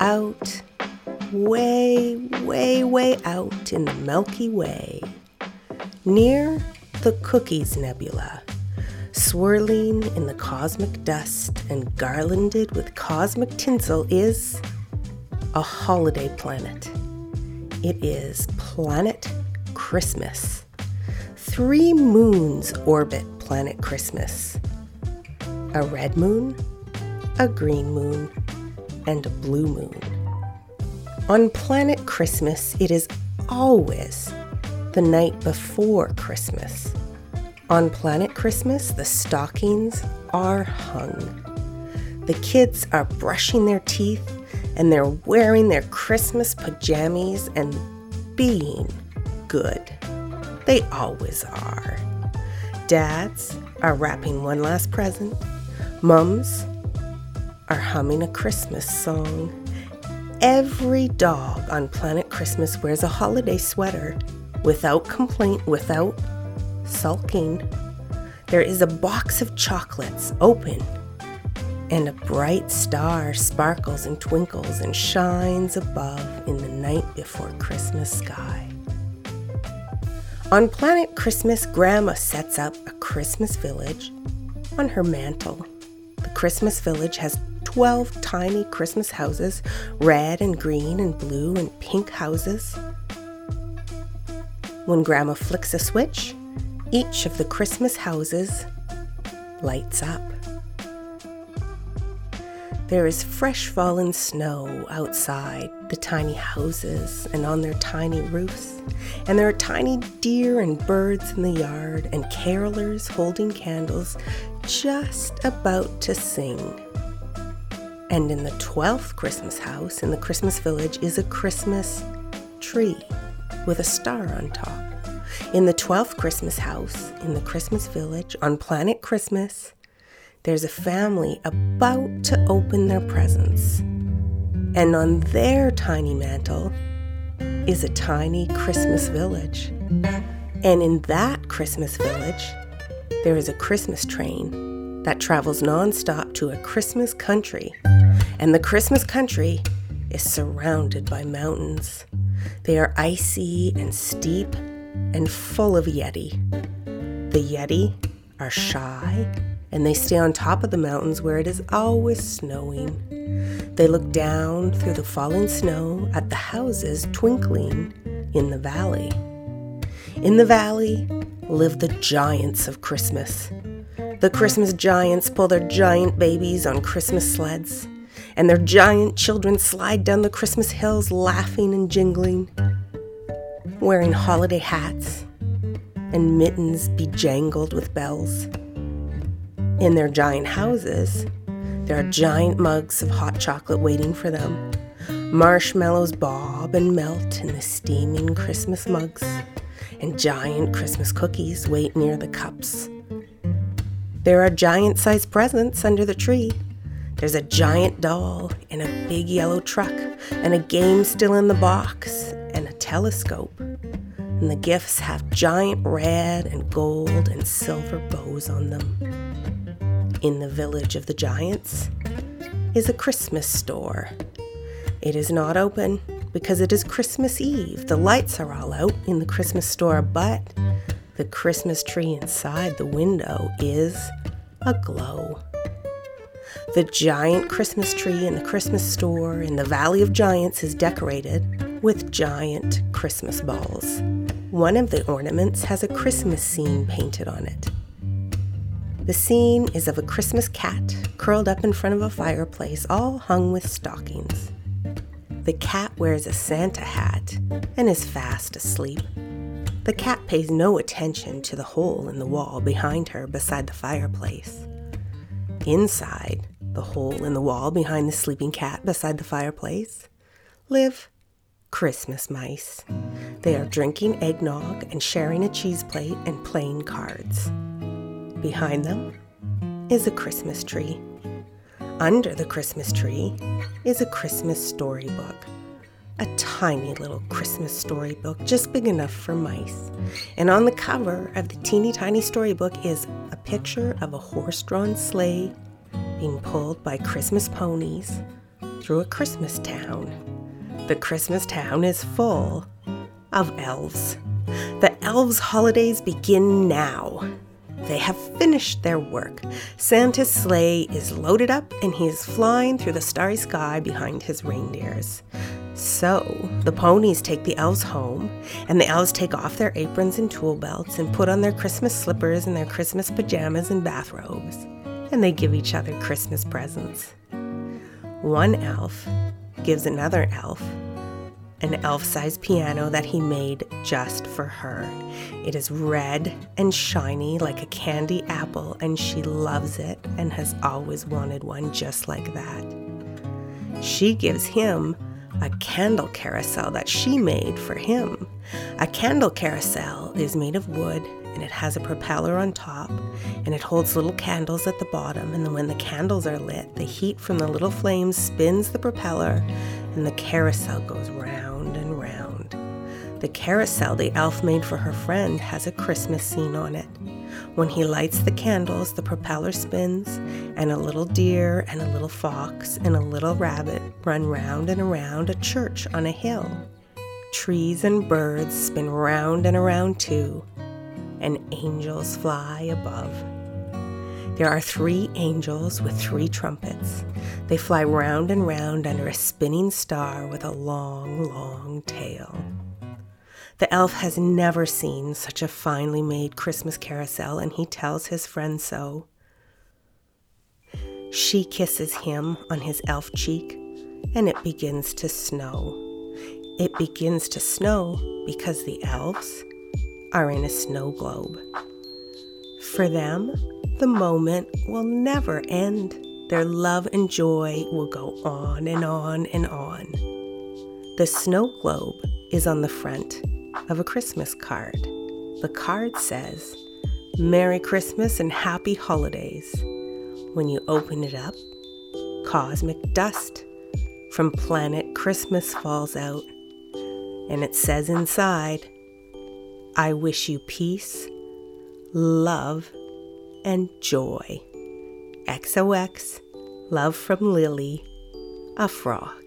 out, way, way, way out in the Milky Way, near the Cookies Nebula, swirling in the cosmic dust and garlanded with cosmic tinsel, is a holiday planet. It is Planet Christmas. Three moons orbit Planet Christmas a red moon, a green moon, and blue moon. On Planet Christmas, it is always the night before Christmas. On Planet Christmas, the stockings are hung. The kids are brushing their teeth and they're wearing their Christmas pajamas and being good. They always are. Dads are wrapping one last present. Mums are humming a Christmas song. Every dog on Planet Christmas wears a holiday sweater without complaint, without sulking. There is a box of chocolates open, and a bright star sparkles and twinkles and shines above in the night before Christmas sky. On Planet Christmas, Grandma sets up a Christmas village on her mantle. The Christmas village has 12 tiny Christmas houses, red and green and blue and pink houses. When Grandma flicks a switch, each of the Christmas houses lights up. There is fresh fallen snow outside the tiny houses and on their tiny roofs, and there are tiny deer and birds in the yard, and carolers holding candles just about to sing. And in the 12th Christmas house in the Christmas village is a Christmas tree with a star on top. In the 12th Christmas house in the Christmas village on Planet Christmas, there's a family about to open their presents. And on their tiny mantle is a tiny Christmas village. And in that Christmas village, there is a Christmas train that travels nonstop to a Christmas country and the Christmas country is surrounded by mountains. They are icy and steep and full of Yeti. The Yeti are shy and they stay on top of the mountains where it is always snowing. They look down through the falling snow at the houses twinkling in the valley. In the valley live the giants of Christmas. The Christmas giants pull their giant babies on Christmas sleds and their giant children slide down the Christmas hills laughing and jingling, wearing holiday hats and mittens bejangled with bells. In their giant houses, there are giant mugs of hot chocolate waiting for them. Marshmallows bob and melt in the steaming Christmas mugs, and giant Christmas cookies wait near the cups. There are giant sized presents under the tree there's a giant doll in a big yellow truck, and a game still in the box, and a telescope. And the gifts have giant red and gold and silver bows on them. In the village of the giants is a Christmas store. It is not open because it is Christmas Eve. The lights are all out in the Christmas store, but the Christmas tree inside the window is aglow. The giant Christmas tree in the Christmas store in the Valley of Giants is decorated with giant Christmas balls. One of the ornaments has a Christmas scene painted on it. The scene is of a Christmas cat curled up in front of a fireplace, all hung with stockings. The cat wears a Santa hat and is fast asleep. The cat pays no attention to the hole in the wall behind her beside the fireplace. Inside, the hole in the wall behind the sleeping cat beside the fireplace, live Christmas mice. They are drinking eggnog and sharing a cheese plate and playing cards. Behind them is a Christmas tree. Under the Christmas tree is a Christmas storybook. Tiny little Christmas storybook, just big enough for mice. And on the cover of the teeny tiny storybook is a picture of a horse drawn sleigh being pulled by Christmas ponies through a Christmas town. The Christmas town is full of elves. The elves' holidays begin now. They have finished their work. Santa's sleigh is loaded up and he is flying through the starry sky behind his reindeers. So the ponies take the elves home, and the elves take off their aprons and tool belts and put on their Christmas slippers and their Christmas pajamas and bathrobes, and they give each other Christmas presents. One elf gives another elf an elf sized piano that he made just for her. It is red and shiny like a candy apple, and she loves it and has always wanted one just like that. She gives him a candle carousel that she made for him. A candle carousel is made of wood and it has a propeller on top and it holds little candles at the bottom. And then when the candles are lit, the heat from the little flames spins the propeller and the carousel goes round and round. The carousel the elf made for her friend has a Christmas scene on it. When he lights the candles, the propeller spins, and a little deer and a little fox and a little rabbit run round and around a church on a hill. Trees and birds spin round and around too, and angels fly above. There are three angels with three trumpets. They fly round and round under a spinning star with a long, long tail. The elf has never seen such a finely made Christmas carousel, and he tells his friend so. She kisses him on his elf cheek, and it begins to snow. It begins to snow because the elves are in a snow globe. For them, the moment will never end. Their love and joy will go on and on and on. The snow globe is on the front of a Christmas card. The card says, Merry Christmas and Happy Holidays. When you open it up, cosmic dust from planet Christmas falls out, and it says inside, I wish you peace, love, and joy. XOX, love from Lily, a frog.